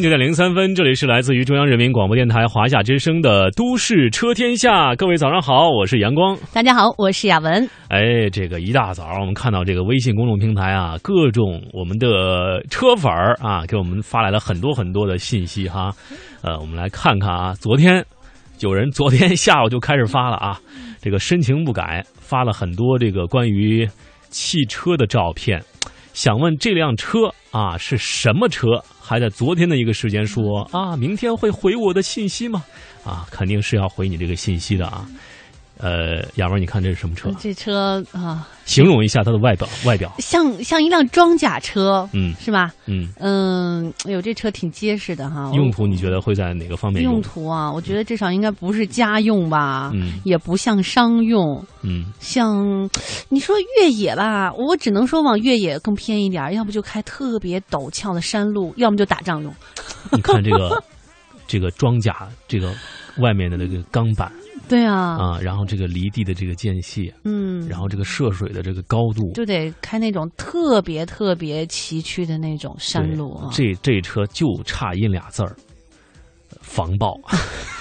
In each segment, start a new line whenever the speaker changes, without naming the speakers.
九点零三分，这里是来自于中央人民广播电台华夏之声的《都市车天下》。各位早上好，我是阳光。
大家好，我是雅文。
哎，这个一大早我们看到这个微信公众平台啊，各种我们的车粉儿啊，给我们发来了很多很多的信息哈。呃，我们来看看啊，昨天有人昨天下午就开始发了啊，这个深情不改，发了很多这个关于汽车的照片。想问这辆车啊是什么车？还在昨天的一个时间说啊，明天会回我的信息吗？啊，肯定是要回你这个信息的啊。呃，亚文，你看这是什么车？
这车啊，
形容一下它的外表，外表，
像像一辆装甲车，
嗯
是吧？
嗯，
嗯，哎呦，这车挺结实的哈。
用途你觉得会在哪个方面
用途啊，我觉得至少应该不是家用吧，
嗯
也不像商用，
嗯，
像你说越野吧，我只能说往越野更偏一点，要不就开特别陡峭的山路，要么就打仗用。
你看这个 这个装甲，这个外面的那个钢板
对啊，
啊，然后这个离地的这个间隙，
嗯，
然后这个涉水的这个高度，
就得开那种特别特别崎岖的那种山路啊。
这这车就差印俩字儿，防爆。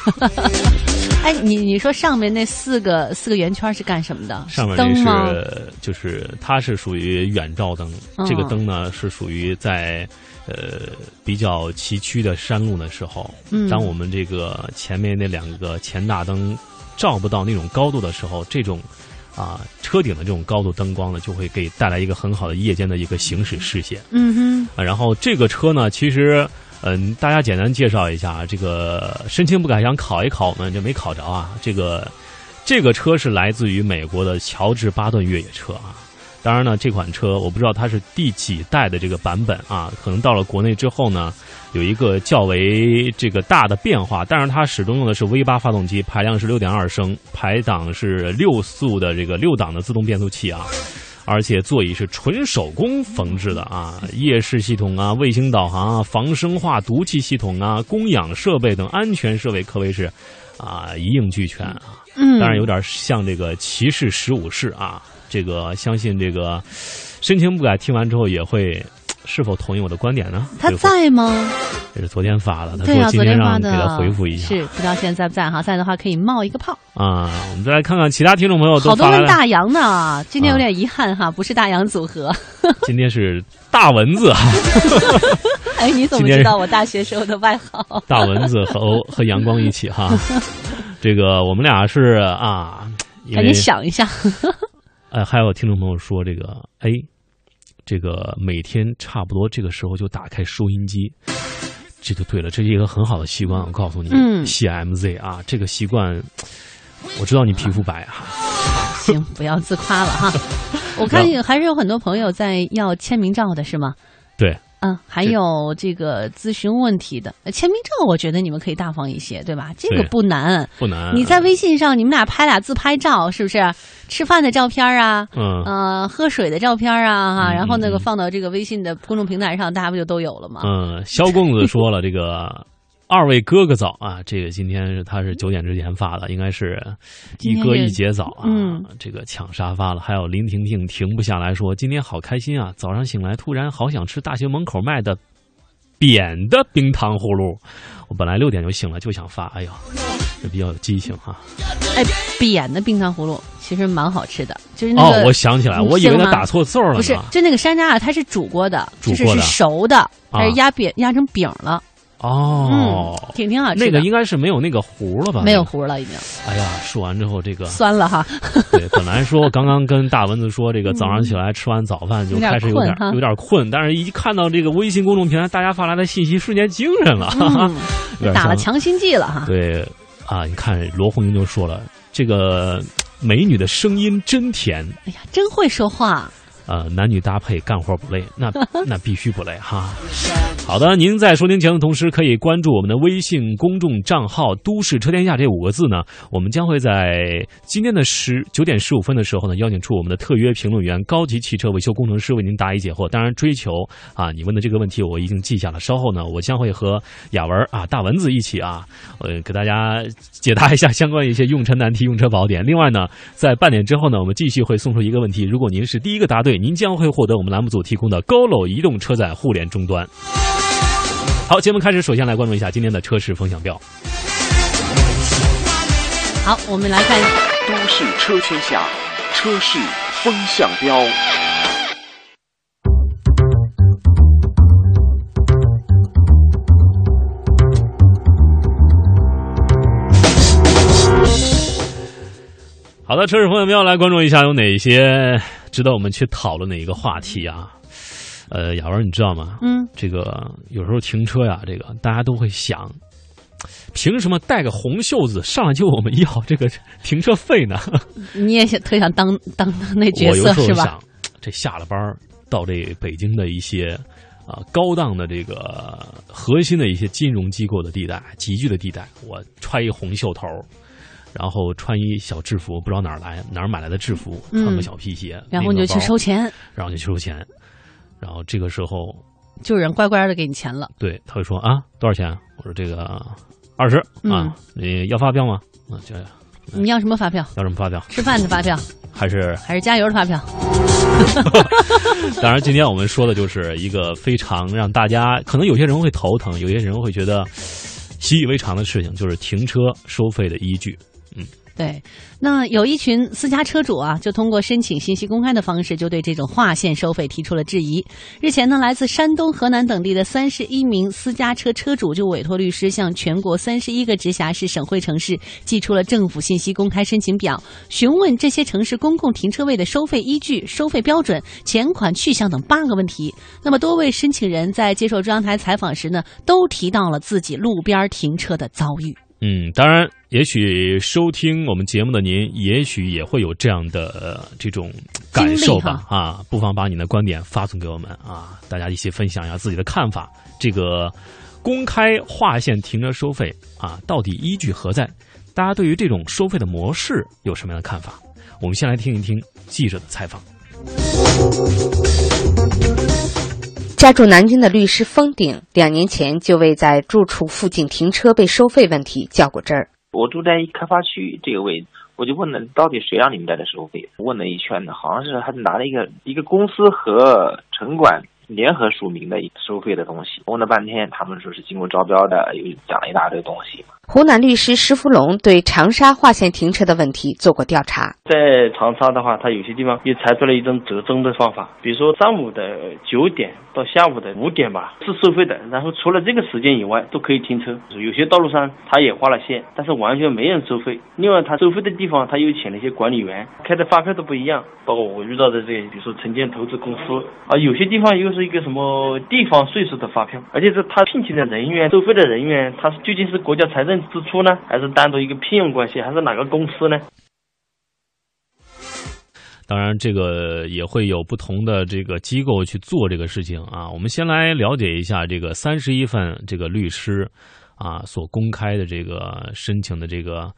哎，你你说上面那四个四个圆圈是干什么的？
上面这？是就是它是属于远照灯，
嗯
这个灯呢是属于在呃比较崎岖的山路的时候，
嗯
当我们这个前面那两个前大灯照不到那种高度的时候，这种啊车顶的这种高度灯光呢，就会给带来一个很好的夜间的一个行驶视线。
嗯
啊，然后这个车呢，其实，嗯，大家简单介绍一下，这个深情不敢想考一考我们，就没考着啊。这个这个车是来自于美国的乔治巴顿越野车啊。当然呢，这款车我不知道它是第几代的这个版本啊，可能到了国内之后呢，有一个较为这个大的变化，但是它始终用的是 V 八发动机，排量是六点二升，排档是六速的这个六档的自动变速器啊。而且座椅是纯手工缝制的啊，夜视系统啊、卫星导航啊、防生化毒气系统啊、供氧设备等安全设备可谓是啊一应俱全啊。
嗯，
当然有点像这个骑士十五式啊，这个相信这个深情不改听完之后也会是否同意我的观点呢？
他在吗？
这是昨天发的，他说今
昨天发的。
给他回复一下
是不知道现在在不在哈？在的话可以冒一个泡。
啊。我们再来看看其他听众朋友都
好多
发来了，
问大洋呢，今天有点遗憾哈，不是大洋组合。
今天是大蚊子啊。
哎，你怎么知道我大学时候的外号？
大蚊子和欧和阳光一起哈，这个我们俩是啊，
赶紧想一下。
呃，还有听众朋友说这个，哎，这个每天差不多这个时候就打开收音机，这就对了，这是一个很好的习惯。我告诉你，
嗯
，C M Z 啊，这个习惯，我知道你皮肤白啊，
行，不要自夸了哈。我看有还是有很多朋友在要签名照的是吗？
对，
嗯，还有这个咨询问题的呃签名照，我觉得你们可以大方一些，对吧？这个不难。
不难。
你在微信上，你们俩拍俩自拍照，是不是？吃饭的照片啊，
嗯
呃，喝水的照片啊，哈，
嗯
然后那个
嗯
放到这个微信的公众平台上，大家不就都有了吗？
嗯，萧公子说了，这个二位哥哥早啊，这个今天是他是九点之前发的，应该是一哥一姐早啊，
嗯
这个抢沙发了。还有林婷婷停不下来说，今天好开心啊，早上醒来突然好想吃大学门口卖的扁的冰糖葫芦。我本来六点就醒了，就想发，哎呦，这比较有激情哈。
哎，扁的冰糖葫芦其实蛮好吃的，就是那个，
哦我想起来，我以为他打错字儿了。
不是，就那个山楂啊，它是煮过的，就是熟的，它是
啊
压扁压成饼了，
哦
嗯，，挺挺好吃的。
那个应该是没有那个糊了吧？
没有。糊了，已经
哎呀，说完之后这个
酸了哈。
对，本来说刚刚跟大蚊子说，这个早上起来吃完早饭就开始有点有点困，但是一看到这个微信公众平台大家发来的信息，瞬间精神了，哈哈
嗯，打了强心剂了哈。
对啊，你看罗红英就说了，这个美女的声音真甜，
哎呀，真会说话。
呃，男女搭配干活不累，那 那必须不累哈。好的，您在收听节目的同时，可以关注我们的微信公众账号“都市车天下”这五个字呢。我们将会在今天的十九点十五分的时候呢，邀请出我们的特约评论员、高级汽车维修工程师为您答疑解惑。当然，追求啊，你问的这个问题我已经记下了。稍后呢，我将会和雅文啊、大蚊子一起啊，呃，给大家解答一下相关一些用车难题、用车宝典。另外呢，在半点之后呢，我们继续会送出一个问题，如果您是第一个答对，您将会获得我们栏目组提供的 GoLo 移动车载互联终端。好，节目开始，首先来关注一下今天的车市风向标。
好，我们来看
都市车圈下，车市风向标。
好的，车市风向标来关注一下有哪些值得我们去讨论的一个话题啊？呃，雅文，你知道吗？
嗯，
这个有时候停车呀，这个大家都会想，凭什么带个红袖子上来就我们要这个停车费呢？
你也想特想当当当那角色是吧？
时候想，这下了班儿到这北京的一些啊、高档的这个核心的一些金融机构的地带、集聚的地带，我揣一红袖头儿，然后穿一小制服，不知道哪儿来哪儿买来的制服，
嗯
穿个小皮鞋，
然后你就去收钱，
然后就去收钱，然后这个时候
就有人乖乖的给你钱了。
对他会说啊多少钱？我说这个二十
嗯
啊，你要发票吗？啊，就
你要什么发票？
要什么发票？
吃饭的发票
还是
还是加油的发票？
当然，今天我们说的就是一个非常让大家可能有些人会头疼，有些人会觉得习以为常的事情，就是停车收费的依据。
对，那有一群私家车主啊，就通过申请信息公开的方式，就对这种划线收费提出了质疑。日前呢，来自山东、河南等地的三十一名私家车车主就委托律师向全国三十一个直辖市、省会城市寄出了政府信息公开申请表，询问这些城市公共停车位的收费依据、收费标准、钱款去向等八个问题。那么多位申请人在接受中央台采访时呢，都提到了自己路边停车的遭遇。
嗯，当然，也许收听我们节目的您，也许也会有这样的、呃、这种感受吧啊，不妨把你的观点发送给我们啊，大家一起分享一下自己的看法。这个公开划线停车收费啊，到底依据何在？大家对于这种收费的模式有什么样的看法？我们先来听一听记者的采访。
家住南京的律师封顶，两年前就为在住处附近停车被收费问题较过真儿。
我住在开发区这个位置，我就问了，到底谁让你们在这收费？问了一圈呢，好像是还拿了一个一个公司和城管联合署名的收费的东西。问了半天，他们说是经过招标的，又讲了一大堆东西。
湖南律师石福龙对长沙划线停车的问题做过调查。
在长沙的话，它有些地方也采取了一种折中的方法，比如说上午的九点到下午的五点吧是收费的，然后除了这个时间以外都可以停车。有些道路上它也划了线，但是完全没人收费。另外，它收费的地方它又请了一些管理员，开的发票都不一样。包括我遇到的这些，比如说城建投资公司啊，有些地方又是一个什么地方税收的发票，而且是他聘请的人员收费的人员，他究竟是国家财政支出呢，还是单独一个聘用关系，还是哪个公司呢？
当然，这个也会有不同的这个机构去做这个事情啊。我们先来了解一下这个三十一份这个律师啊所公开的这个申请的这个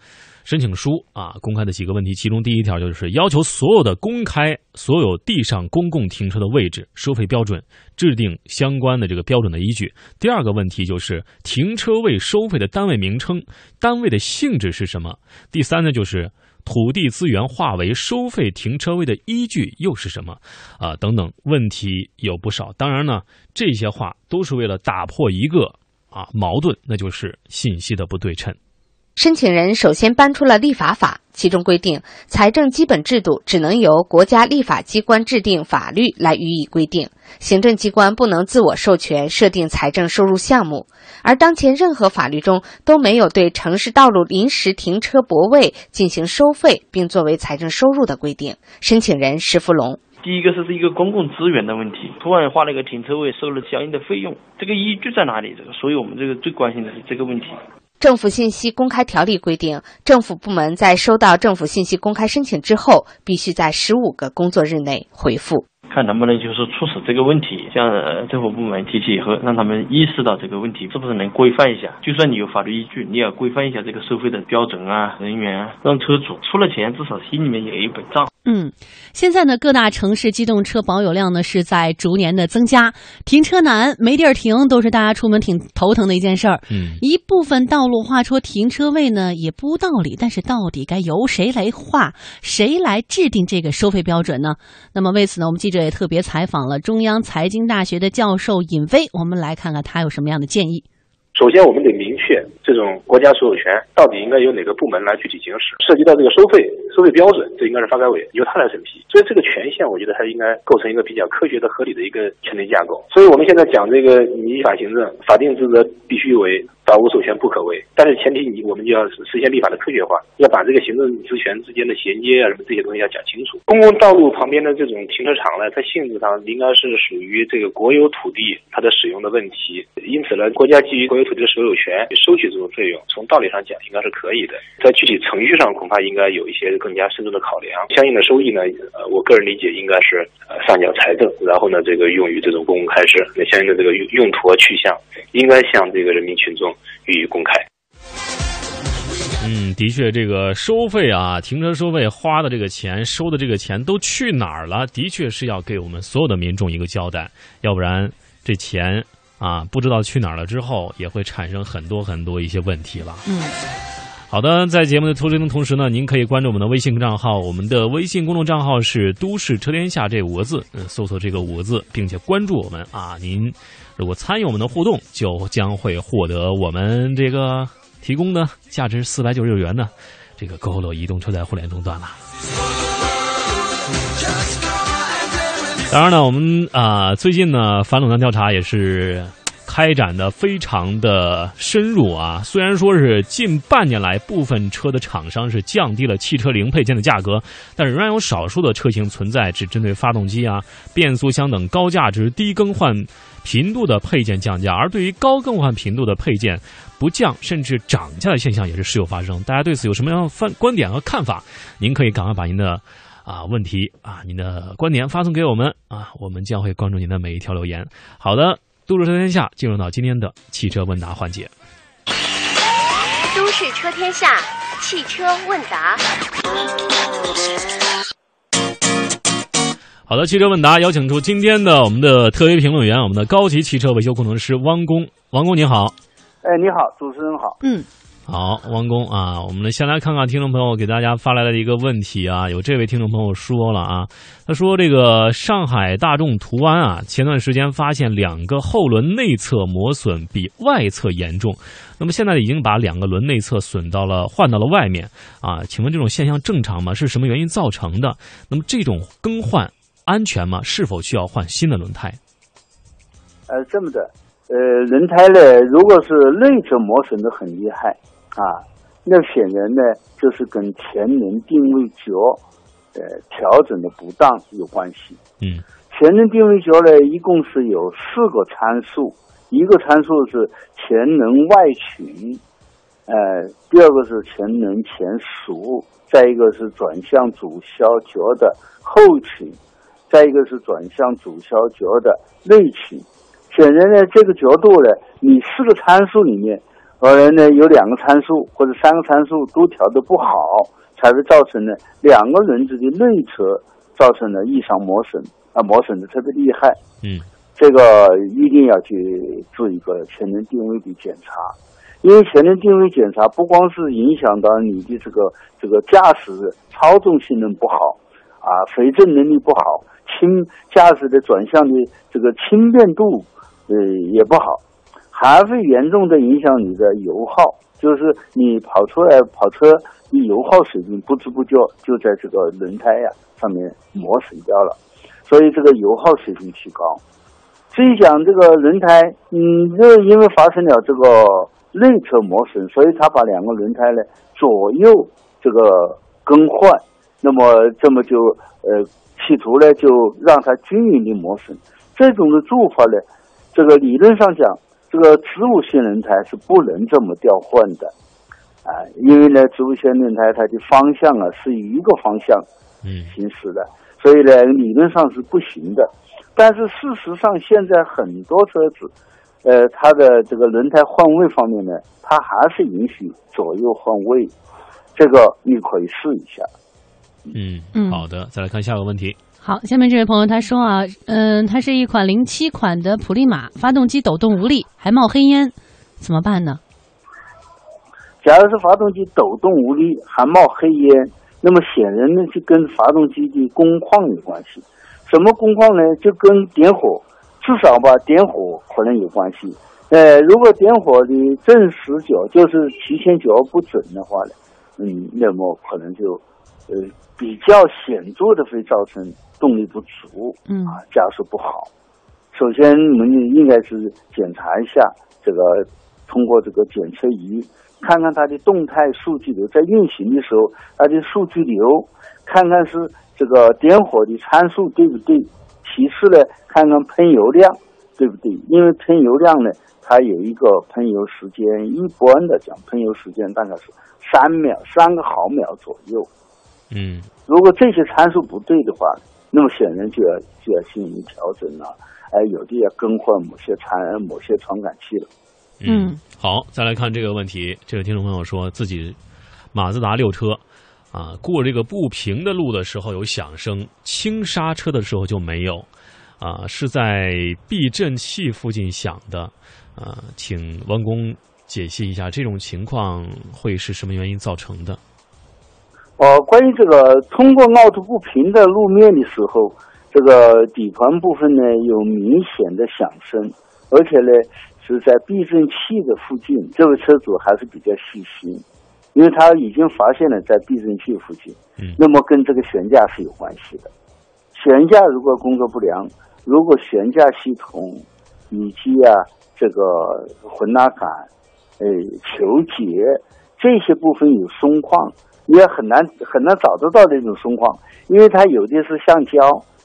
申请书啊，公开的几个问题。其中第一条就是要求所有的公开所有地上公共停车的位置收费标准，制定相关的这个标准的依据。第二个问题就是停车位收费的单位名称，单位的性质是什么？第三呢就是。土地资源划为收费停车位的依据又是什么？啊，等等问题有不少。当然呢，这些话都是为了打破一个啊矛盾，那就是信息的不对称。
申请人首先搬出了立法法，其中规定，财政基本制度只能由国家立法机关制定法律来予以规定，行政机关不能自我授权设定财政收入项目。而当前任何法律中都没有对城市道路临时停车泊位进行收费并作为财政收入的规定。申请人石福龙。
第一个是是一个公共资源的问题，突然划了一个停车位，收了相应的费用，这个依据在哪里？这个，所以我们这个最关心的是这个问题。
政府信息公开条例规定，政府部门在收到政府信息公开申请之后，必须在十五个工作日内回复。
看能不能就是促使这个问题向呃政府部门提起以后，让他们意识到这个问题是不是能规范一下。就算你有法律依据，你也要规范一下这个收费的标准啊、人员啊，让车主出了钱至少心里面也有一本账。
嗯，现在呢，各大城市机动车保有量呢是在逐年的增加，停车难、没地儿停，都是大家出门挺头疼的一件事儿。
嗯，
一部分道路划出停车位呢也不无道理，但是到底该由谁来划，谁来制定这个收费标准呢？那么为此呢，我们记者也特别采访了中央财经大学的教授尹飞，我们来看看他有什么样的建议。
首先，我们得明确这种国家所有权到底应该由哪个部门来具体行使。涉及到这个收费、收费标准，这应该是发改委由他来审批。所以这个权限，我觉得它应该构成一个比较科学的、合理的一个权力架构。所以我们现在讲这个，你依法行政，法定职责必须为，道无授权不可为。但是前提你我们就要实现立法的科学化，要把这个行政职权之间的衔接啊什么这些东西要讲清楚。公共道路旁边的这种停车场呢，它性质上应该是属于这个国有土地它的使用的问题，因此呢，国家基于国有土地的所有权收取这种费用，从道理上讲应该是可以的。在具体程序上恐怕应该有一些更加慎重的考量。相应的收益呢，呃，我个人理解应该是呃上缴财政，然后呢，这个用于这种公共开支，那相应的这个用途和去向应该向这个人民群众予以公开。
嗯，的确，这个收费啊，停车收费花的这个钱，收的这个钱都去哪儿了？的确是要给我们所有的民众一个交代，要不然这钱啊不知道去哪儿了之后，也会产生很多很多一些问题了。
嗯。
好的，在节目的收听的同时呢，您可以关注我们的微信账号，我们的微信公众账号是“都市车天下”这五个字，嗯，搜索这个五个字，并且关注我们啊。您如果参与我们的互动，就将会获得我们这个提供的价值四百九十九元的这个 GoGo 移动车载互联终端了。当然呢，我们啊、最近呢反垄断调查也是开展的非常的深入啊。虽然说是近半年来部分车的厂商是降低了汽车零配件的价格，但仍然有少数的车型存在只针对发动机啊、变速箱等高价值、低更换频度的配件降价，而对于高更换频度的配件不降甚至涨价的现象也是时有发生。大家对此有什么样的观观点和看法？您可以赶快把您的。啊，问题啊，您的观点发送给我们啊，我们将会关注您的每一条 留言。好的，都市车天下进入到今天的汽车问答环节。
都市车天下汽车问答，
好的，汽车问答邀请出今天的我们的特约评论员，我们的高级汽车维修工程师汪工。汪工您好，
哎，你好，主持人好。
嗯，
好，汪工啊，我们先来看看听众朋友给大家发来的一个问题啊，有这位听众朋友说了啊，他说这个上海大众途安啊，前段时间发现两个后轮内侧磨损比外侧严重，那么现在已经把两个轮内侧损到了换到了外面啊，请问这种现象正常吗？是什么原因造成的？那么这种更换安全吗？是否需要换新的轮胎？
呃，这么的，呃，轮胎呢，如果是内侧磨损的很厉害啊，那显然呢，就是跟前轮定位角呃调整的不当有关系。
嗯，
前轮定位角呢，一共是有四个参数，一个参数是前轮外倾，呃，第二个是前轮前束，再一个是转向主销角的后倾，再一个是转向主销角的内倾。显然呢，这个角度呢，你四个参数里面，可能呢有两个参数或者三个参数都调得不好，才会造成呢两个轮子的内侧造成了异常磨损啊，磨损的特别厉害。
嗯，
这个一定要去做一个前轮定位的检查，因为前轮定位检查不光是影响到你的这个这个驾驶操纵性能不好啊，回正能力不好，轻驾驶的转向的这个轻便度呃也不好，还会严重的影响你的油耗，就是你跑出来跑车，你油耗水平不知不觉就在这个轮胎呀、上面磨损掉了，所以这个油耗水平提高。至于讲这个轮胎，嗯，这因为发生了这个内侧磨损，所以他把两个轮胎呢左右这个更换，那么这么就呃企图呢就让它均匀的磨损。这种的做法呢，这个理论上讲，这个植物性轮胎是不能这么调换的，啊，因为呢植物性轮胎它的方向啊是一个方向
嗯
行驶的，所所以呢，理论上是不行的。但是事实上，现在很多车子，呃，它的这个轮胎换位方面呢，它还是允许左右换位，这个你可以试一下。
嗯
嗯
好的，再来看下个问题。
好，下面这位朋友他说啊，嗯、它是一款零七款的普利马，发动机抖动无力，还冒黑烟，怎么办呢？
假如是发动机抖动无力，还冒黑烟，那么显然呢就跟发动机的工况有关系。什么工况呢？就跟点火，至少吧，点火可能有关系。呃，如果点火的正死角就是提前角不准的话呢，嗯，那么可能就呃比较显著的会造成动力不足，
嗯
啊，加速不好。首先，我们应该是检查一下这个，通过这个检测仪看看它的动态数据流，在运行的时候它的数据流，看看是这个点火的参数对不对。其次呢，看看喷油量对不对，因为喷油量呢，它有一个喷油时间，一般的讲，喷油时间大概是三秒，三个毫秒左右。
嗯
如果这些参数不对的话，那么显然就要就要进行调整了，哎，有的要更换某些传某些传感器了。
嗯
好，再来看这个问题。这位听众朋友说自己马自达六车啊，过这个不平的路的时候有响声，轻刹车的时候就没有啊，是在避震器附近响的啊，请王工解析一下这种情况会是什么原因造成的？
呃，关于这个通过凹凸不平的路面的时候，这个底盘部分呢有明显的响声，而且呢是在避震器的附近。这位车主还是比较细心，因为他已经发现了在避震器附近。
嗯
那么跟这个悬架是有关系的。悬架如果工作不良，如果悬架系统以及啊这个混拉杆、呃球节这些部分有松旷，也很难很难找得到这种松旷，因为它有的是橡胶、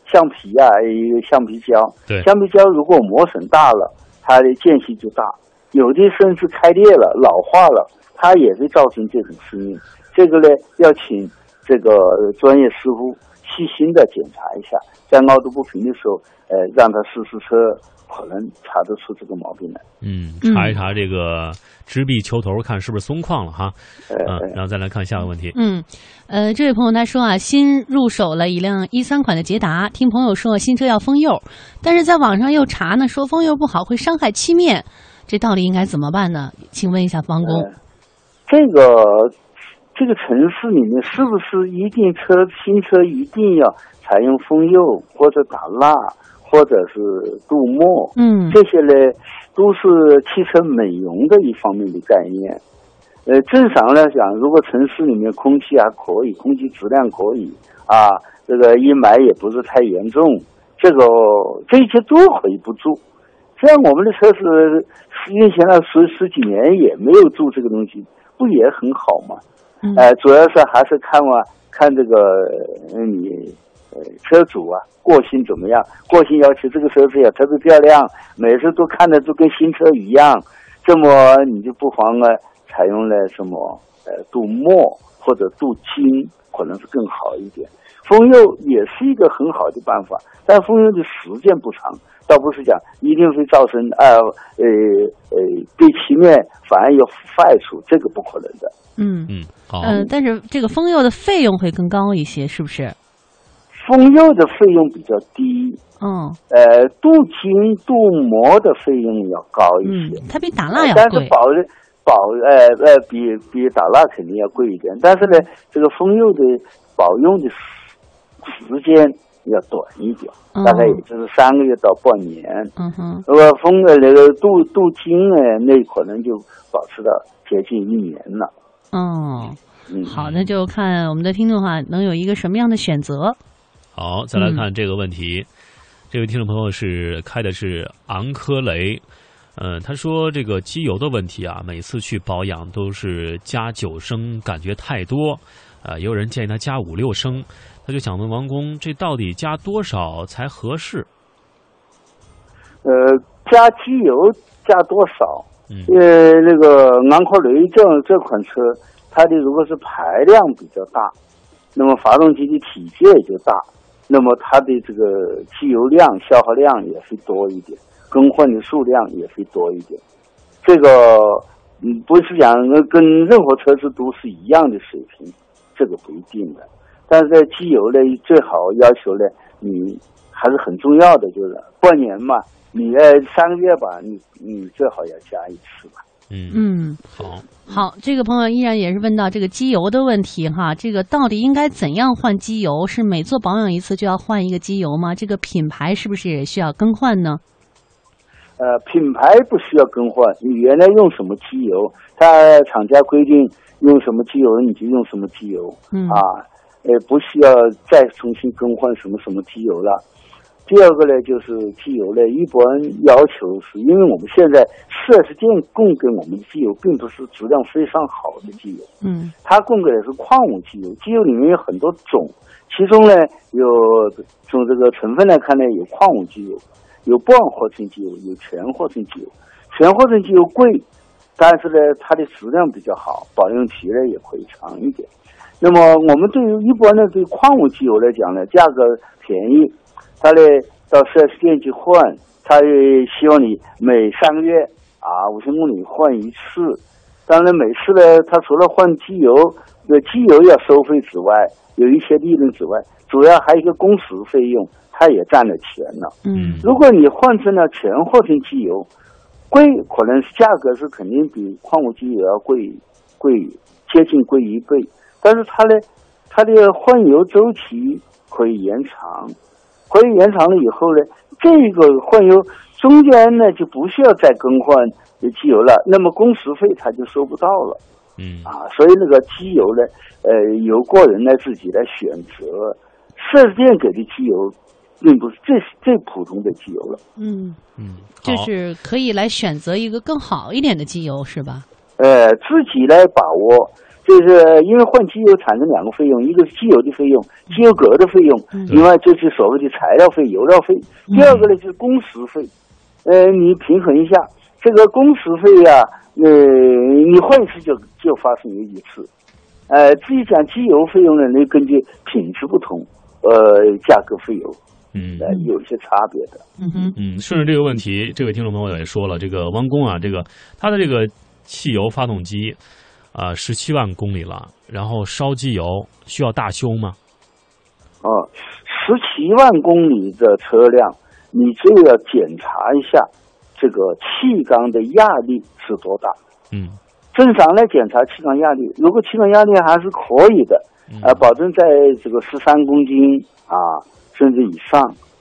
橡皮啊，一个橡皮胶，
对
橡皮胶如果磨损大了，它的间隙就大；有的甚至开裂了、老化了，它也会造成这种声音。这个呢，要请这个呃专业师傅细心的检查一下，在凹凸不平的时候，呃，让他试试车，可能查得出这个毛病来。
嗯，
嗯
查一查这个支臂球头，看是不是松旷了哈。
呃，
嗯，然后再来看下个问题。
嗯，呃，这位朋友他说啊，新入手了一辆一三款的捷达，听朋友说新车要封釉，但是在网上又查呢，说封釉不好会伤害漆面，这到底应该怎么办呢？请问一下方工。
呃这个这个城市里面是不是一定车新车一定要采用封釉或者打蜡或者是镀膜？
嗯
这些呢都是汽车美容的一方面的概念。呃，正常来讲，如果城市里面空气还可以，空气质量可以啊，这个阴霾也不是太严重，这个这些都可以不住。像我们的车是运行了十十几年也没有住这个东西，不也很好吗？
哎
呃，主要是还是看完看这个呃你呃车主啊个性怎么样，个性要求这个车子要特别漂亮，每次都看着都跟新车一样，这么你就不妨呢采用了什么呃镀墨或者镀金，可能是更好一点。封釉也是一个很好的办法，但封釉的时间不长，倒不是讲一定会造成呃呃呃对漆面反而有坏处，这个不可能的。
嗯
嗯，好。
嗯、但是这个封釉的费用会更高一些，是不是？
封釉的费用比较低，
嗯
呃，镀金镀膜的费用要高一
嗯
些，，
它比打蜡要贵。
但是保保呃呃比比打蜡肯定要贵一点，但是呢，这个封釉的保用的时时间要短一点，
嗯
大概也就是三个月到半年。
嗯哼，
如果封的那个镀镀金呢，那可能就保持到接近一年了。
哦，
嗯，
好，那就看我们的听众哈能有一个什么样的选择。
好，再来看这个问题。这位听众朋友是开的是昂科雷，嗯、他说这个机油的问题啊，每次去保养都是加九升，感觉太多，呃，也有人建议他加五六升，他就想问王工，这到底加多少才合适？
呃，加机油加多少？
嗯
呃，那个昂科雷这这款车，它的如果是排量比较大，那么发动机的体积也就大，那么它的这个机油量消耗量也会多一点，更换的数量也会多一点。这个嗯，不是讲跟任何车子都是一样的水平，这个不一定的。但是在机油呢，最好要求呢，你还是很重要的，就是过年嘛，你呃三个月吧，你你最好要加一次吧。
嗯
嗯，
好，
好，这个朋友依然也是问到这个机油的问题哈，这个到底应该怎样换机油？是每做保养一次就要换一个机油吗？这个品牌是不是也需要更换呢？
呃，品牌不需要更换，你原来用什么机油，它厂家规定用什么机油你就用什么机油，
嗯
啊，呃，不需要再重新更换什么什么机油了。第二个呢，就是机油呢，一般要求是因为我们现在四 S 店供给我们的机油并不是质量非常好的机油，
嗯
它供给的是矿物机油，机油里面有很多种，其中呢有从这个成分来看呢，有矿物机油，有半合成机油，有全合成机油。全合成机油贵，但是呢它的质量比较好，保用期呢也可以长一点。那么我们对于一般的对矿物机油来讲呢，价格便宜，它呢到四 S 店去换，他也希望你每三个月啊五千公里换一次。当然每次呢，他除了换机油，呃机油要收费之外，有一些利润之外，主要还有一个工时费用，他也占了钱了。
嗯
如果你换成了全合成机油，贵可能是价格是肯定比矿物机油要贵贵接近贵一倍，但是它呢，它的换油周期可以延长，可以延长了以后呢，这个换油中间呢就不需要再更换机油了，那么工时费他就收不到了。
嗯
啊，所以那个机油呢，呃，由个人来自己来选择。四 S 店给的机油，并不是最最普通的机油了。
嗯，
嗯，
就是可以来选择一个更好一点的机油，是吧？
呃，自己来把握，就是因为换机油产生两个费用，一个是机油的费用，机油格的费用，
嗯
另外就是所谓的材料费、油料费。第二个呢就是工时费，呃，你平衡一下这个工时费呀、呃，你换一次就就发生一次。呃，至于讲机油费用呢，那根据品质不同，呃，价格会有
嗯
呃有一些差别的。
嗯哼，
嗯，顺着这个问题，这位听众朋友也说了，这个汪工啊，这个他的这个汽油发动机啊，十七万公里了，然后烧机油需要大修吗？
哦，十七万公里的车辆，你就要检查一下这个气缸的压力是多大。
嗯
正常来检查气缸压力，如果气缸压力还是可以的，呃，保证在这个十三公斤啊，甚至以上，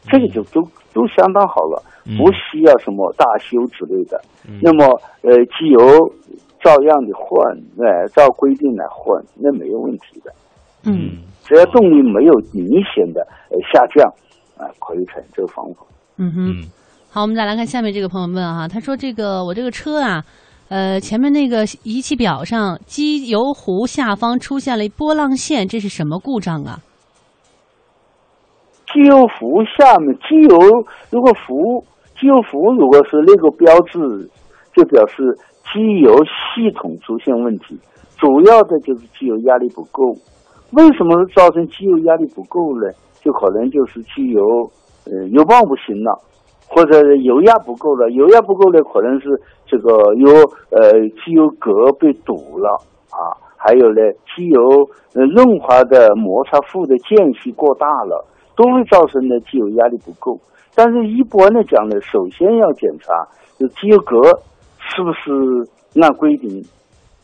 这个就都都相当好了，
嗯
不需要什么大修之类的。
嗯
那么，呃，机油照样的换，哎、照规定来换，那没有问题的。
嗯
只要动力没有明显的呃下降，啊、可以采用这个方法。
嗯哼。
嗯
好，我们再来看下面这个朋友问哈，他说这个我这个车啊，呃，前面那个仪器表上机油壶下方出现了波浪线，这是什么故障啊？
机油壶下面，机油如果壶机油壶如果是那个标志，就表示机油系统出现问题，主要的就是机油压力不够。为什么造成机油压力不够呢？就可能就是机油呃油泵不行了，或者油压不够了。油压不够呢，可能是这个油呃机油格被堵了啊，还有呢机油呃润滑的摩擦副的间隙过大了。都会造成呢机油压力不够。但是一般来讲呢，首先要检查就机油格是不是按规定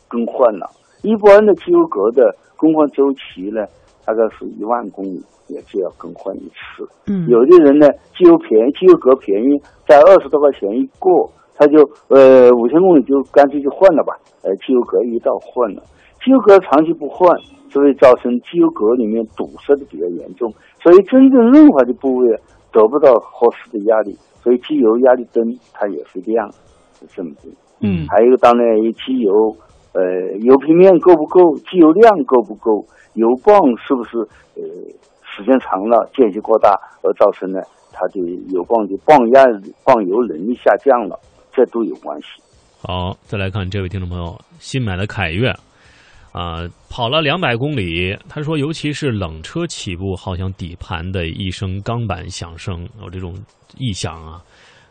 更换了。一般的机油格的更换周期呢，大概是一万公里，也就要更换一次。
嗯
有的人呢，机油便宜，机油格便宜，在二十多块钱一个，他就呃五千公里就干脆就换了吧，呃机油格一道换了。机油格长期不换，就会造成机油格里面堵塞的比较严重，所以真正润滑的部位得不到合适的压力，所以机油压力灯它也会亮，是这么的。
嗯
还有当然机油，呃，油平面够不够，机油量够不够，油泵是不是呃时间长了间隙过大而造成呢它的油泵的泵压泵油能力下降了，这都有关系。
好，再来看这位听众朋友新买的凯越，啊、跑了两百公里，他说，尤其是冷车起步，好像底盘的一声钢板响声，有这种异响啊。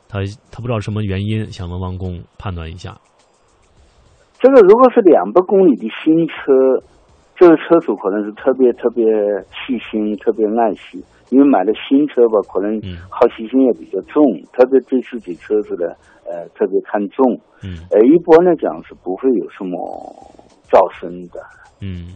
他他不知道什么原因，想问王工判断一下。
这个如果是两百公里的新车，这个车主可能是特别特别细心、特别爱惜，因为买了新车吧，可能好奇心也比较重，特别对自己车子的呃特别看重。
嗯，
呃，一般来讲是不会有什么噪声的。
嗯，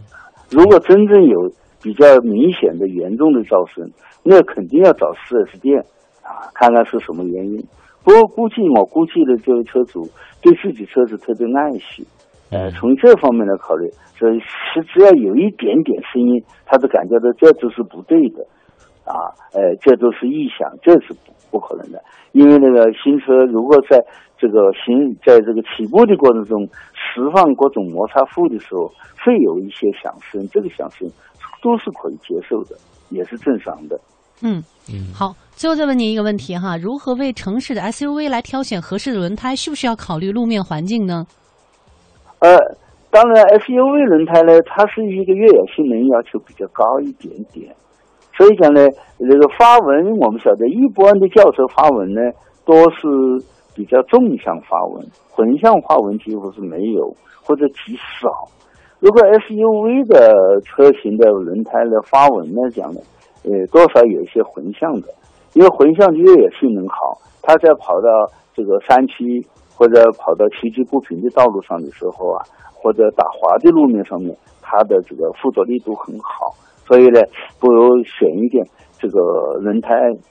如果真正有比较明显的、严重的噪声，那肯定要找四 S 店啊，看看是什么原因。不过估计我估计的这位车主对自己车子特别爱惜，呃，从这方面来考虑，所以是只要有一点点声音，他都感觉到这都是不对的，啊，呃，这都是异响，这是不不可能的。因为那个新车如果在这个行在这个起步的过程中释放各种摩擦副的时候，会有一些响声，这个响声都是可以接受的，也是正常的。
嗯嗯，好，最后再问您一个问题哈，如何为城市的 SUV 来挑选合适的轮胎？需不需要考虑路面环境呢？
呃，当然，SUV 轮胎呢，它是一个越野性能要求比较高一点点，所以讲呢，这个花纹我们晓得，一般的轿车花纹呢都是比较纵向花纹，横向花纹几乎是没有或者极少。如果 SUV 的车型的轮胎的花纹来讲呢，呃，多少有一些横向的，因为横向的越野性能好，它在跑到这个山区或者跑到崎岖不平的道路上的时候啊，或者打滑的路面上面，它的这个附着力度很好，所以呢，不如选一点这个轮胎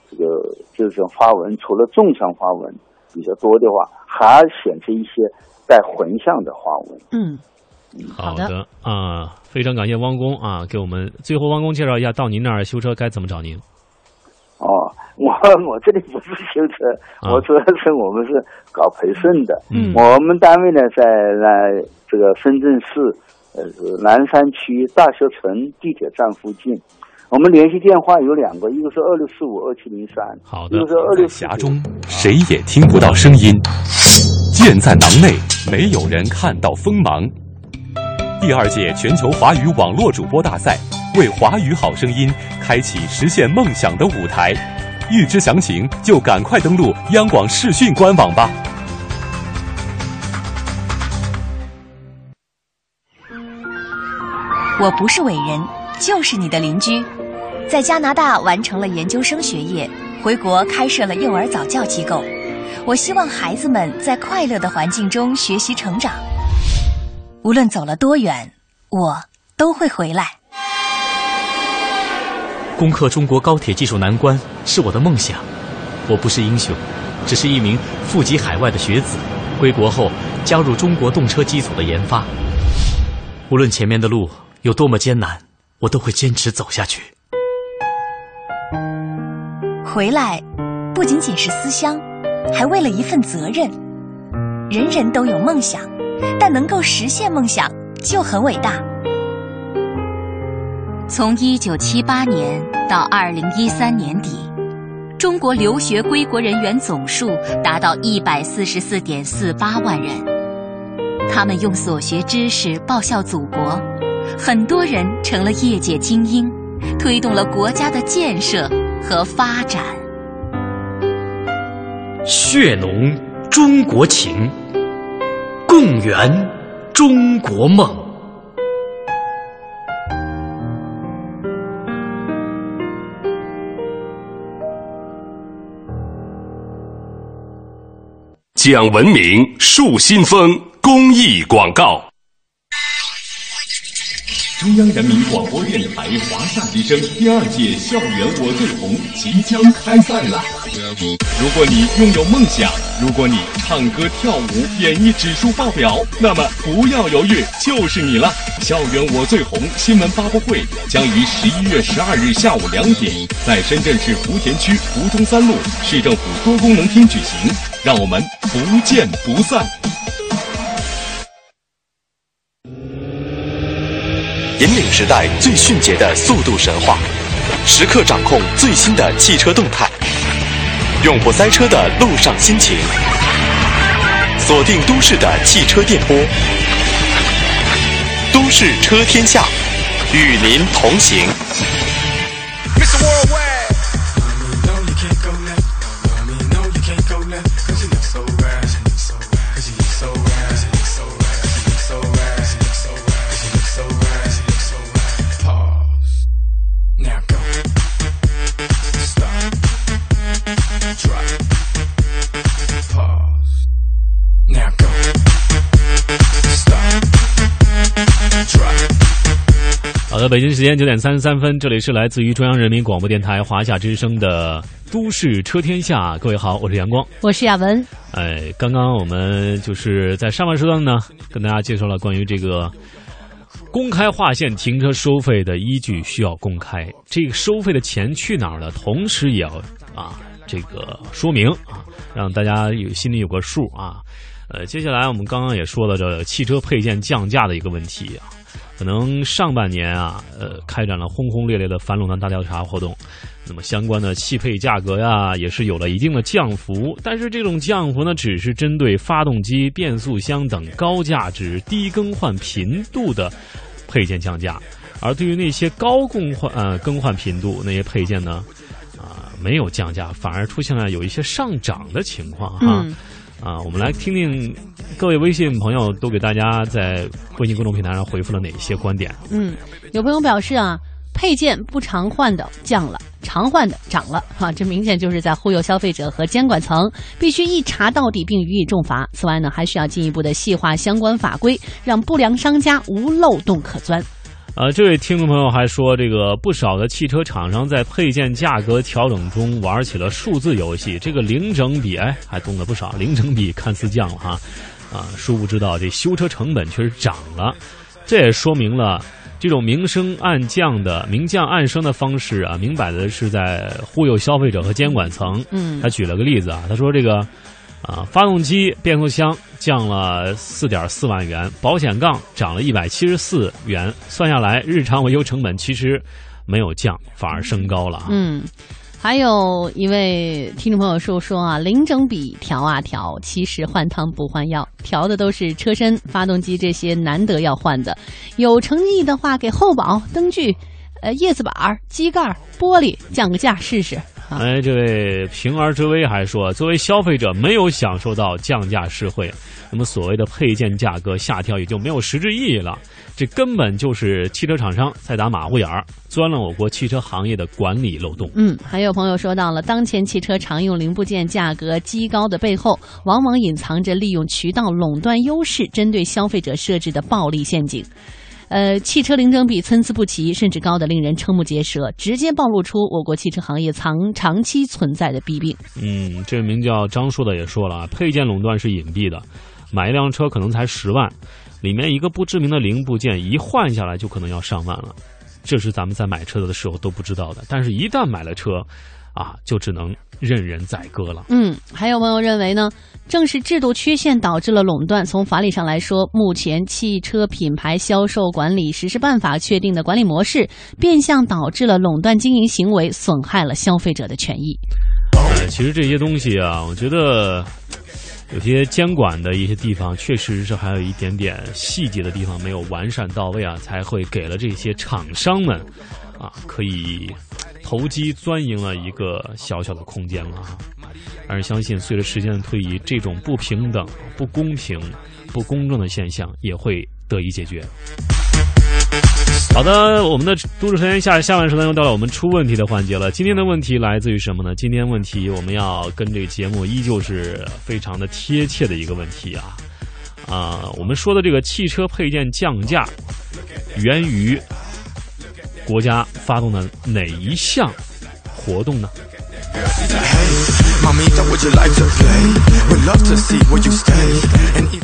这个就是花纹，除了纵向花纹比较多的话，还选择一些带横向的花纹。
嗯。
好的啊，非常感谢汪工啊，给我们最后汪工介绍一下到您那儿修车该怎么找您。
哦，我 我这里不是修车，
啊
我主要是我们是搞培训的。
嗯
我们单位呢在在这个深圳市呃南山区大学城地铁站附近。我们联系电话有两个，一个是二六四五二七零三，
好
一个是二六
匣中谁也听不到声音，剑在囊内，没有人看到锋芒。第二届全球华语网络主播大赛为华语好声音开启实现梦想的舞台。欲知详情，就赶快登录央广视讯官网吧。
我不是伟人，就是你的邻居。在加拿大完成了研究生学业，回国开设了幼儿早教机构。我希望孩子们在快乐的环境中学习成长。无论走了多远，我都会回来。
攻克中国高铁技术难关是我的梦想。我不是英雄，只是一名赴籍海外的学子。归国后加入中国动车机组的研发。无论前面的路有多么艰难，我都会坚持走下去。
回来，不仅仅是思乡，还为了一份责任。人人都有梦想，但能够实现梦想就很伟大。
从一九七八年到二零一三年底，中国留学归国人员总数达到一百四十四点四八万人。他们用所学知识报效祖国，很多人成了业界精英，推动了国家的建设和发展。
血浓中国情，共圆中国梦。
讲文明树新风公益广告。
中央人民广播电台华夏之声第二届校园我最红即将开赛了。如果你拥有梦想，如果你唱歌跳舞、演绎指数爆表，那么不要犹豫，就是你了！校园我最红新闻发布会将于十一月十二日下午两点，在深圳市福田区福中三路市政府多功能厅举行，让我们不见不散。
引领时代最迅捷的速度神话，时刻掌控最新的汽车动态，永不塞车的路上心情，锁定都市的汽车电波，都市车天下，与您同行。
北京时间九点三十三分，这里是来自于中央人民广播电台华夏之声的《都市车天下》。各位好，我是阳光。
我是亚文。
哎，刚刚我们就是在上半时段呢，跟大家介绍了关于这个公开划线停车收费的依据需要公开，这个收费的钱去哪儿了？同时也要啊这个说明啊，让大家有心里有个数啊。呃，接下来我们刚刚也说了这汽车配件降价的一个问题啊。可能上半年啊，呃，开展了轰轰烈烈的反垄断大调查活动，那么相关的汽配价格呀，也是有了一定的降幅。但是这种降幅呢，只是针对发动机、变速箱等高价值、低更换频度的配件降价，而对于那些高更换呃更换频度那些配件呢，啊、没有降价，反而出现了有一些上涨的情况哈。啊，我们来听听各位微信朋友都给大家在微信公众平台上回复了哪些观点。
嗯，有朋友表示啊，配件不常换的降了，常换的涨了，哈、这明显就是在忽悠消费者和监管层，必须一查到底并予以重罚。此外呢，还需要进一步的细化相关法规，让不良商家无漏洞可钻。
呃，这位听众朋友还说，这个不少的汽车厂商在配件价格调整中玩起了数字游戏，这个零整比，哎，还动了不少。零整比看似降了哈，啊，殊不知道这修车成本却是涨了，这也说明了这种明升暗降的明降暗升的方式啊，明摆的是在忽悠消费者和监管层。
嗯
他举了个例子啊，他说这个啊，发动机、变速箱降了四点四万元，保险杠涨了一百七十四元，算下来，日常维修成本其实没有降，反而升高了。
嗯，还有一位听众朋友说说啊，零整比调啊调，其实换汤不换药，调的都是车身、发动机这些难得要换的，有诚意的话给后保、灯具、呃叶子板、机盖、玻璃降个价试试。啊
哎，这位平儿之威还说，作为消费者没有享受到降价实惠，那么所谓的配件价格下调也就没有实质意义了。这根本就是汽车厂商在打马虎眼儿，钻了我国汽车行业的管理漏洞。
嗯，还有朋友说到了，当前汽车常用零部件价格畸高的背后，往往隐藏着利用渠道垄断优势，针对消费者设置的暴利陷阱。呃，汽车零整比参差不齐，甚至高的令人瞠目结舌，直接暴露出我国汽车行业长长期存在的弊病。
嗯，这名叫张硕的也说了啊，配件垄断是隐蔽的，买一辆车可能才十万，里面一个不知名的零部件一换下来就可能要上万了，这是咱们在买车的时候都不知道的，但是一旦买了车，啊，就只能任人宰割了。
嗯，还有朋友认为呢，正是制度缺陷导致了垄断。从法理上来说，目前汽车品牌销售管理实施办法确定的管理模式，变相导致了垄断经营行为，损害了消费者的权益。
呃，其实这些东西啊，我觉得有些监管的一些地方，确实是还有一点点细节的地方没有完善到位啊，才会给了这些厂商们啊，可以投机钻营了一个小小的空间了啊。但是相信随着时间的推移，这种不平等、不公平、不公正的现象也会得以解决。好的，我们的都市车天下下半时段又到了我们出问题的环节了。今天的问题来自于什么呢？今天问题我们要跟这个节目依旧是非常的贴切的一个问题啊啊、我们说的这个汽车配件降价，源于国家发动的哪一项活动呢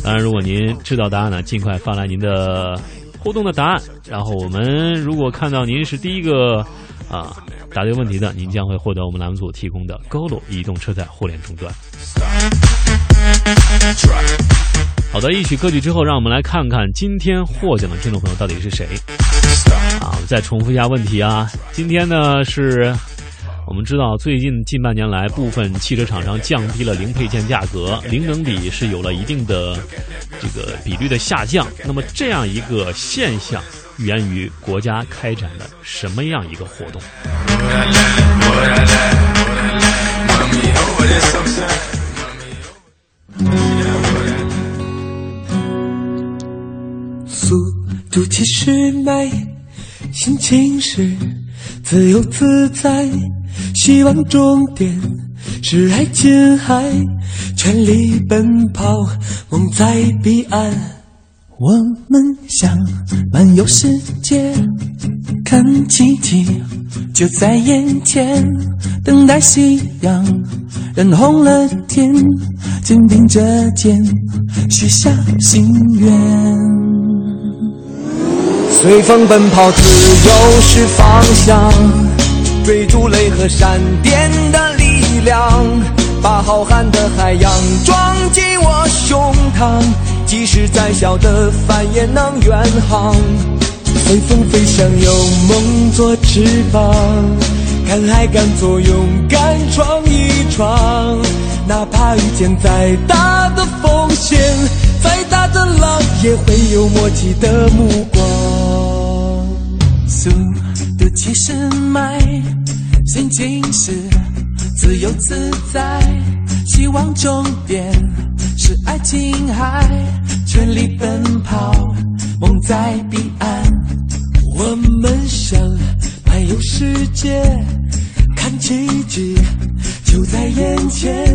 当然，如果您知道答案呢，尽快发来您的互动的答案。然后我们如果看到您是第一个啊答对问题的，您将会获得我们栏目组提供的 GoLo 移动车载互联终端。好的，一曲歌曲之后，让我们来看看今天获奖的听众朋友到底是谁。再重复一下问题啊，今天呢是我们知道，最近近半年来，部分汽车厂商降低了零配件价格，零整比是有了一定的这个比率的下降。那么这样一个现象，源于国家开展的什么样一个活动？
速度七十迈，心情是自由自在，希望终点是爱琴海，全力奔跑，梦在彼岸。我们想漫游世界，看奇迹就在眼前，等待夕阳染红了天，肩并着肩许下心愿。随风奔跑，自由是方向，追逐雷和闪电的力量，把浩瀚的海洋装进我胸膛，即使再小的帆也能远航。随风飞翔，有梦做翅膀，敢爱敢做，勇敢闯一闯，哪怕遇见再大的风险，再大的浪，也会有默契的目光。速度七十迈，心情是自由自在，希望终点是爱琴海，全力奔跑，梦在彼岸。我们想漫游世界，看奇迹就在眼前，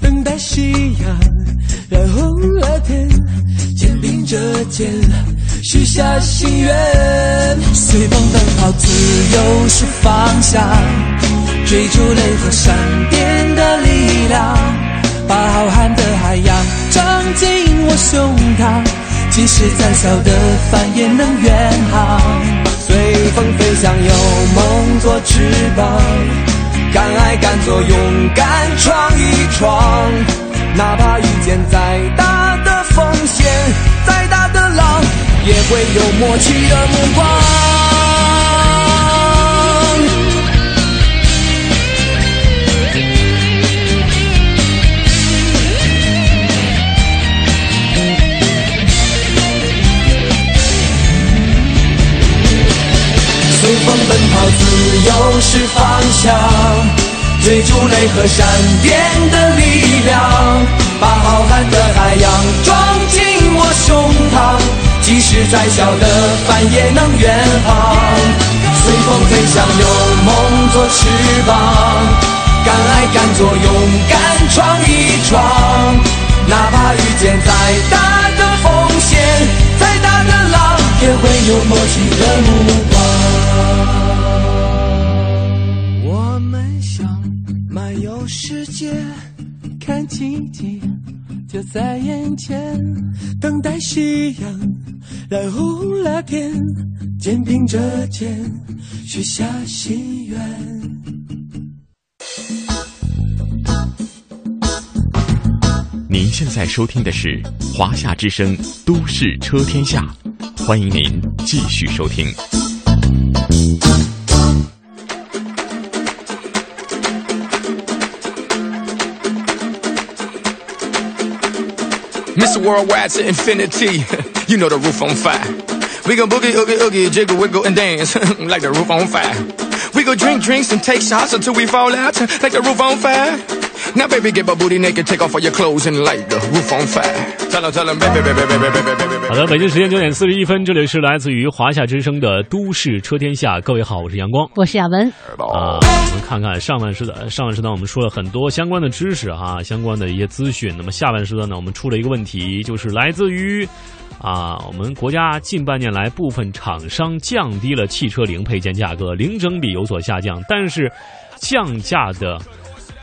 等待夕阳染红了天，肩并着肩。许下心愿，随风奔跑，自由是方向，追逐雷和闪电的力量，把浩瀚的海洋装进我胸膛，即使再小的帆也能远航。随风飞翔，有梦做翅膀，敢爱敢做，勇敢闯一闯，哪怕遇见再大的风险，再。也会有默契的目光。随风奔跑，自由是方向，追逐雷和闪电的力量，把浩瀚的海洋装进我胸膛。即使再小的帆也能远航，随风飞翔，有梦做翅膀，敢爱敢做，勇敢闯一闯，哪怕遇见再大的风险，再大的浪，也会有默契的目光。我们想漫游世界，看奇迹就在眼前，等待夕阳。染红了天，肩并着肩，许下心愿。
您现在收听的是华夏之声《都市车天下》，欢迎您继续收听。
Mr. Worldwide to infinity. You know the roof on fire. We go boogie, oogie, oogie, jiggle, wiggle, and dance like the roof on fire. We go drink drinks and take shots until we fall out like the roof on fire. Now, baby, get my booty naked, take off all your clothes and light the roof on fire. Tell 'em, tell 'em, baby, baby, baby, baby, baby, baby.
好的，北京时间九点四十一分，这里是来自于华夏之声的《都市车天下》。各位好，我是阳光。
我是亚文。
啊，我们看看上半时段，上半时段我们说了很多相关的知识哈，相关的一些资讯。那么下半时段呢，我们出了一个问题，就是来自于啊，我们国家近半年来部分厂商降低了汽车零配件价格，零整比有所下降，但是降价的。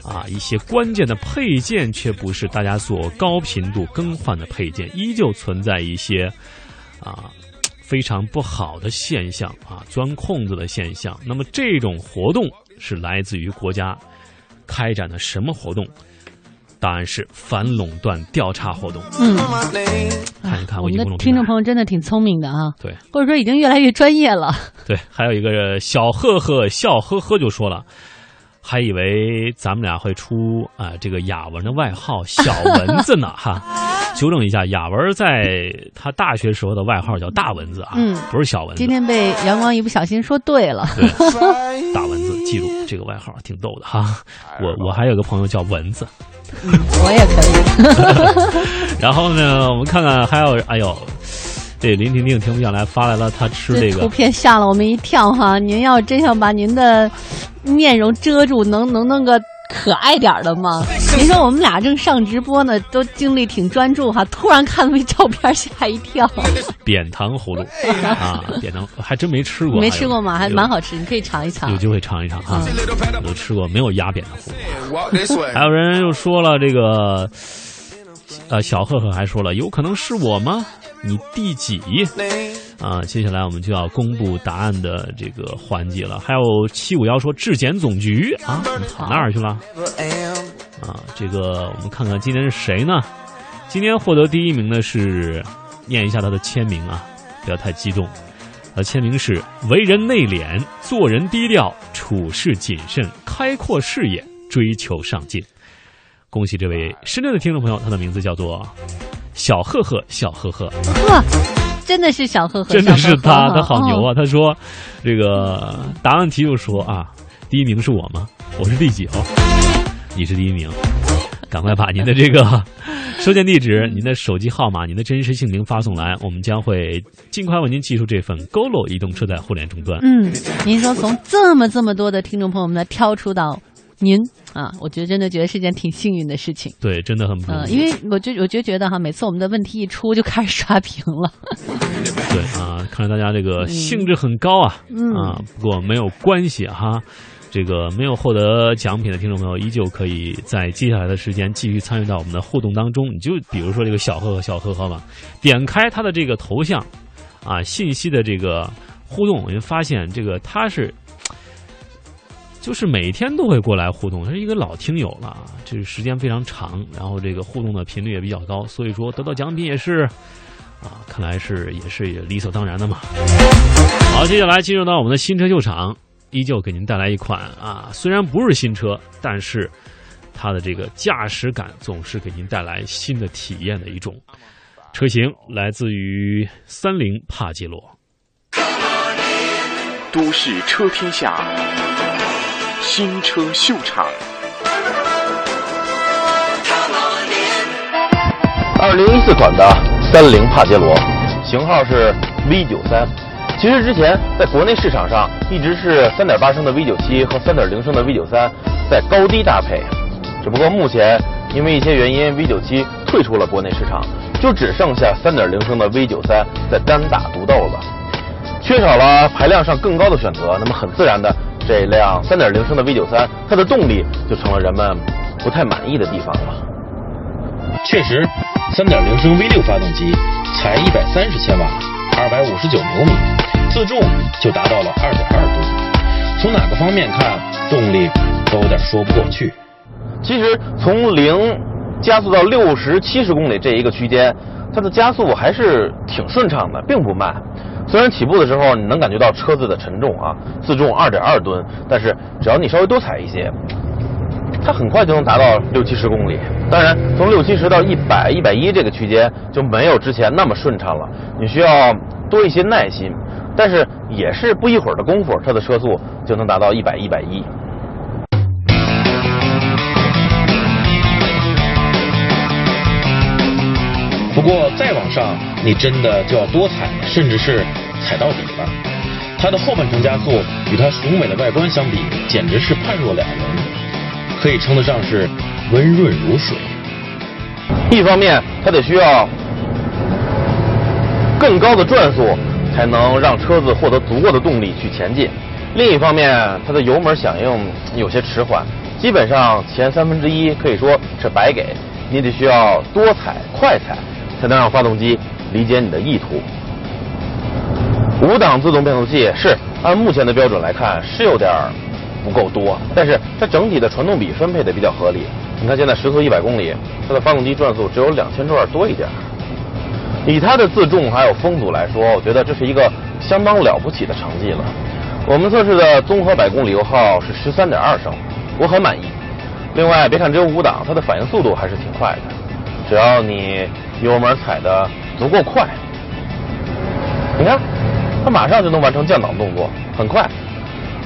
啊，一些关键的配件却不是大家所高频度更换的配件，依旧存在一些啊非常不好的现象啊，钻空子的现象。那么这种活动是来自于国家开展的什么活动？答案是反垄断调查活动。
嗯，
看一看
我们的听众朋友真的挺聪明的啊，
对，
或者说已经越来越专业了。
对，还有一个小呵呵笑呵呵就说了。还以为咱们俩会出啊、这个雅文的外号小蚊子呢 哈。纠正一下，雅文在他大学时候的外号叫大蚊子啊，
嗯
不是小蚊子
今。天被阳光一不小心说对了。
对 大蚊子，记住这个外号挺逗的哈。我我还有个朋友叫蚊子，
我也可以。
然后呢，我们看看还有，哎呦，这林婷婷停不下来，发来了她吃这个
图片吓了我们一跳哈！您要真想把您的面容遮住，能能弄个可爱点儿的吗？您说我们俩正上直播呢，都精力挺专注哈，突然看到那照片吓一跳。
扁糖葫芦啊，扁糖还真没吃过，
没吃过吗？还蛮好吃，你可以尝一尝
有。机会尝一尝哈。我都吃过没有压扁的葫芦。还有人又说了这个，呃，小赫赫还说了，有可能是我吗？你第几？啊，接下来我们就要公布答案的这个环节了。还有七五幺说质检总局啊，你跑那儿去了？啊，这个我们看看今天是谁呢？今天获得第一名的是，念一下他的签名啊，不要太激动。他签名是为人内敛，做人低调，处事谨慎，开阔视野，追求上进。恭喜这位深圳的听众朋友，他的名字叫做小赫赫，小赫赫。
呵，真的是小赫赫，
真的是他，他好牛啊！
哦
他说，这个答案题就说啊，第一名是我吗？我是第几哦？你是第一名，赶快把您的这个 收件地址、您的手机号码、您的真实姓名发送来，我们将会尽快为您寄出这份 GoLo 移动车载互联终端。
嗯，您说从这么这么多的听众朋友们呢挑出到您啊，我觉得真的觉得是件挺幸运的事情。
对，真的很不容
嗯，
易。
因为我就我就觉得哈，每次我们的问题一出就开始刷屏了。
对啊，看来大家这个兴致很高啊，
嗯
啊，不过没有关系哈。这个没有获得奖品的听众朋友，依旧可以在接下来的时间继续参与到我们的互动当中。你就比如说这个小赫赫小赫赫吧，点开他的这个头像，啊，信息的这个互动，我就发现这个他是，就是每天都会过来互动，他是一个老听友了，这个时间非常长，然后这个互动的频率也比较高，所以说得到奖品也是。啊，看来是也是理所当然的嘛。好，接下来进入到我们的新车秀场，依旧给您带来一款啊，虽然不是新车，但是它的这个驾驶感总是给您带来新的体验的一种车型，来自于三菱帕杰罗。
都市车天下新车秀场。
二零一四款的三菱帕杰罗，型号是 V 九三。其实之前在国内市场上一直是三点八升的 V 九七和三点零升的 V 九三在高低搭配，只不过目前因为一些原因，V 九七退出了国内市场，就只剩下三点零升的 V 九三在单打独斗了。缺少了排量上更高的选择，那么很自然的，这辆三点零升的 V 九三，它的动力就成了人们不太满意的地方了。
确实，三点零升 V 六发动机才一百三十千瓦，二百五十九牛米，自重就达到了二点二吨。从哪个方面看，动力都有点说不过去。
其实从零加速到六十七十公里这一个区间，它的加速还是挺顺畅的，并不慢。虽然起步的时候你能感觉到车子的沉重啊，自重二点二吨，但是只要你稍微多踩一些，它很快就能达到六七十公里。当然，从六七十到一百、一百一这个区间就没有之前那么顺畅了，你需要多一些耐心。但是也是不一会儿的功夫，它的车速就能达到一百、一百一。
不过再往上，你真的就要多踩，甚至是踩到底了。它的后半程加速与它雄伟的外观相比，简直是判若两人，可以称得上是温润如水。
一方面，它得需要更高的转速，才能让车子获得足够的动力去前进；另一方面，它的油门响应有些迟缓，基本上前三分之一可以说是白给，你得需要多踩、快踩，才能让发动机理解你的意图。五档自动变速器是按目前的标准来看是有点不够多，但是它整体的传动比分配的比较合理。你看现在时速一百公里，它的发动机转速只有两千转多一点。以它的自重还有风阻来说，我觉得这是一个相当了不起的成绩了。我们测试的综合百公里油耗是十三点二升，我很满意。另外，别看只有五档，它的反应速度还是挺快的。只要你油门踩的足够快，你看，马上就能完成降档动作，很快。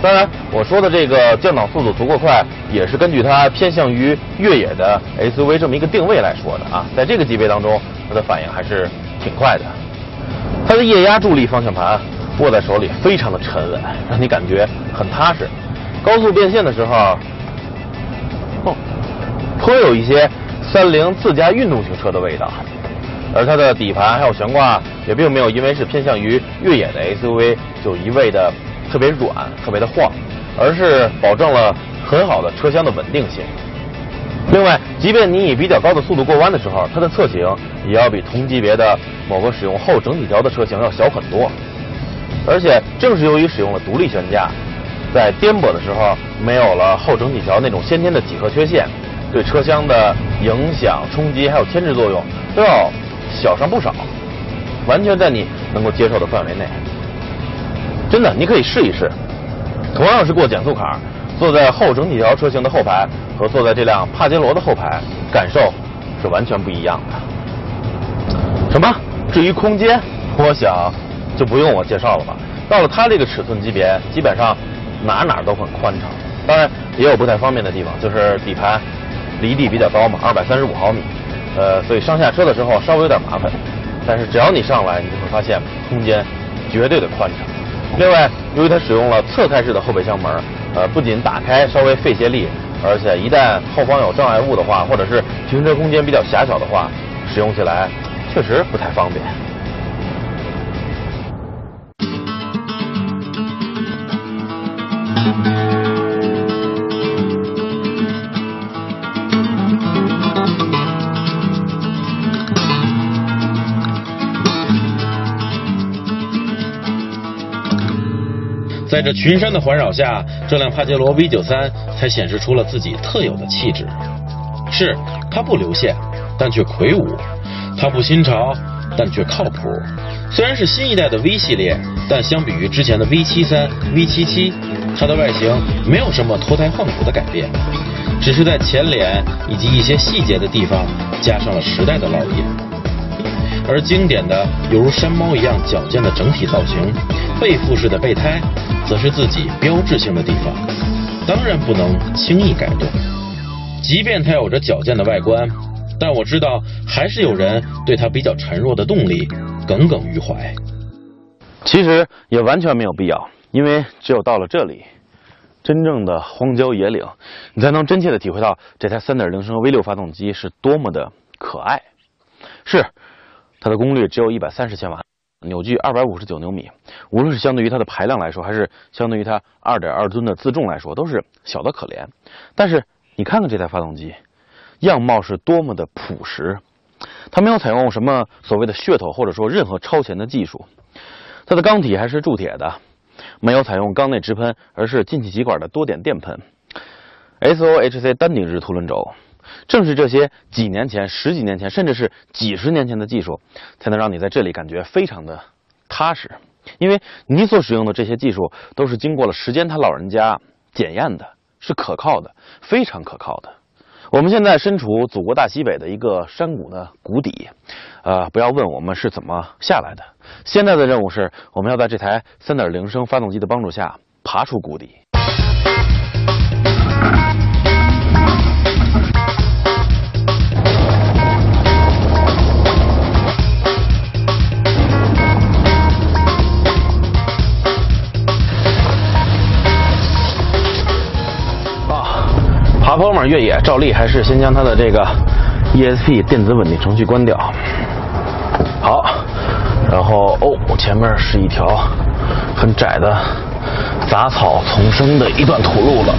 当然，我说的这个降档速度足够快，也是根据它偏向于越野的 SUV 这么一个定位来说的啊。在这个级别当中，它的反应还是挺快的。它的液压助力方向盘握在手里非常的沉稳，让你感觉很踏实。高速变线的时候，哦，颇有一些三菱自家运动型车的味道。而它的底盘还有悬挂也并没有因为是偏向于越野的 SUV 就一味的特别软、特别的晃，而是保证了很好的车厢的稳定性。另外，即便你以比较高的速度过弯的时候，它的侧倾也要比同级别的某个使用后整体条的车型要小很多。而且，正是由于使用了独立悬架，在颠簸的时候没有了后整体条那种先天的几何缺陷，对车厢的影响、冲击还有牵制作用都要小上不少，完全在你能够接受的范围内。真的，你可以试一试。同样是过减速坎，坐在后整体条车型的后排和坐在这辆帕杰罗的后排，感受是完全不一样的。什么？至于空间，我想就不用我介绍了吧。到了它这个尺寸级别，基本上哪哪都很宽敞。当然也有不太方便的地方，就是底盘离地比较高嘛，二百三十五毫米，呃，所以上下车的时候稍微有点麻烦。但是只要你上来，你就会发现空间绝对的宽敞。另外，由于它使用了侧开式的后备箱门，呃，不仅打开稍微费些力，而且一旦后方有障碍物的话，或者是停车空间比较狭小的话，使用起来确实不太方便。
在这群山的环绕下，这辆帕杰罗 V93 才显示出了自己特有的气质。是，它不流线，但却魁梧；它不新潮，但却靠谱。虽然是新一代的 V 系列，但相比于之前的 V73、V77，它的外形没有什么脱胎换骨的改变，只是在前脸以及一些细节的地方加上了时代的烙印。而经典的犹如山猫一样矫健的整体造型，背负式的备胎，则是自己标志性的地方，当然不能轻易改动。即便它有着矫健的外观，但我知道还是有人对它比较孱弱的动力耿耿于怀。
其实也完全没有必要，因为只有到了这里，真正的荒郊野岭，你才能真切的体会到这台3.0升 V6 发动机是多么的可爱。是。它的功率只有一百三十千瓦，扭矩二百五十九牛米，无论是相对于它的排量来说，还是相对于它二点二吨的自重来说，都是小的可怜。但是你看看这台发动机，样貌是多么的朴实，它没有采用什么所谓的噱头，或者说任何超前的技术。它的缸体还是铸铁的，没有采用缸内直喷，而是进气歧管的多点电喷，SOHC 单顶置凸轮轴。正是这些几年前、十几年前，甚至是几十年前的技术，才能让你在这里感觉非常的踏实。因为你所使用的这些技术都是经过了时间他老人家检验的，是可靠的，非常可靠的。我们现在身处祖国大西北的一个山谷的谷底，呃，不要问我们是怎么下来的。现在的任务是，我们要在这台3.0升发动机的帮助下爬出谷底。爬坡嘛，越野照例还是先将它的这个 ESP 电子稳定程序关掉。好，然后哦，前面是一条很窄的杂草丛生的一段土路了。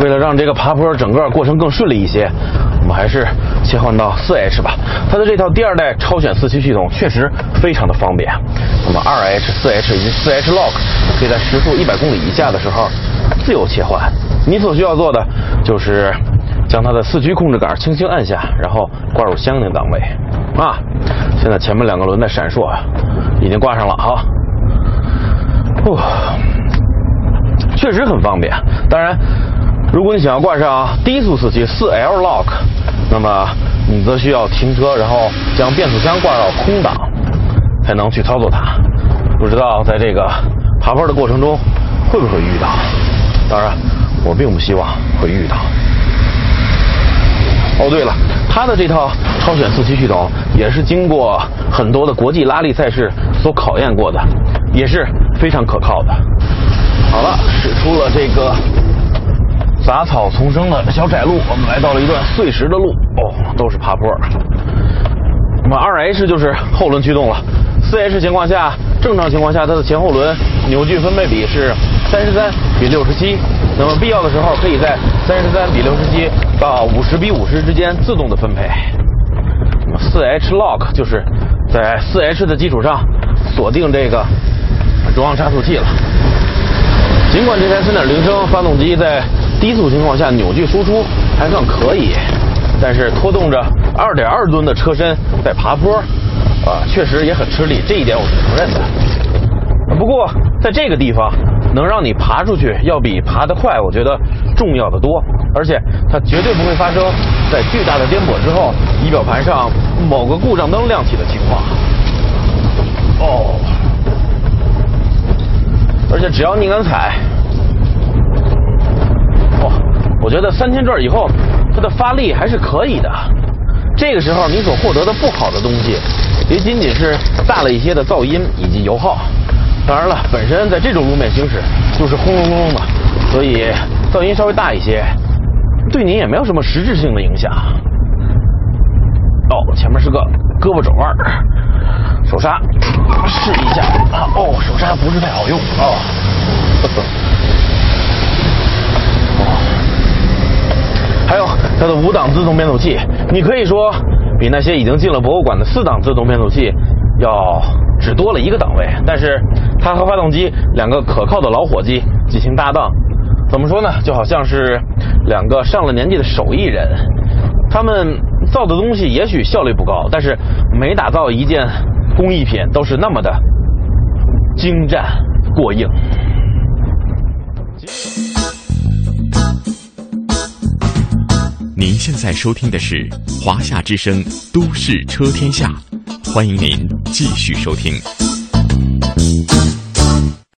为了让这个爬坡整个过程更顺利一些，我们还是切换到 4H 吧。它的这套第二代超选四驱系统确实非常的方便。那么 2H、4H 以及 4H Lock 可以在时速100公里以下的时候自由切换。你所需要做的就是将它的四驱控制杆轻轻按下，然后挂入相应档位。啊，现在前面两个轮在闪烁，已经挂上了。哈，哦，确实很方便。当然，如果你想要挂上低速四驱 4L Lock，那么你则需要停车，然后将变速箱挂到空档，才能去操作它。不知道在这个爬坡的过程中会不会遇到？当然，我并不希望会遇到。哦，对了，它的这套超选四驱系统也是经过很多的国际拉力赛事所考验过的，也是非常可靠的。好了，驶出了这个杂草丛生的小窄路，我们来到了一段碎石的路，哦，都是爬坡。那么二 H 就是后轮驱动了，四 H 情况下，正常情况下它的前后轮扭矩分配比是三十三比六十七，那么必要的时候可以在三十三比六十七到五十比五十之间自动的分配。那么四 H Lock 就是在四 H 的基础上锁定这个中央差速器了。尽管这台3.0升发动机在低速情况下扭矩输出还算可以，但是拖动着2.2吨的车身在爬坡，啊，确实也很吃力，这一点我是承认的。不过在这个地方能让你爬出去，要比爬得快，我觉得重要的多，而且它绝对不会发生在巨大的颠簸之后，仪表盘上某个故障灯亮起的情况。哦。而且只要你敢踩，哇！我觉得三千转以后，它的发力还是可以的。这个时候你所获得的不好的东西，也仅仅是大了一些的噪音以及油耗。当然了，本身在这种路面行驶就是轰隆隆隆的，所以噪音稍微大一些，对您也没有什么实质性的影响。哦，前面是个胳膊肘弯。手刹试一下啊！哦，手刹不是太好用啊。还有它的五档自动变速器，你可以说比那些已经进了博物馆的四档自动变速器要只多了一个档位。但是它和发动机两个可靠的老伙计进行搭档，怎么说呢？就好像是两个上了年纪的手艺人，他们造的东西也许效率不高，但是每打造一件。工艺品都是那么的精湛过硬。
您现在收听的是华夏之声都市车天下欢迎您继续收听。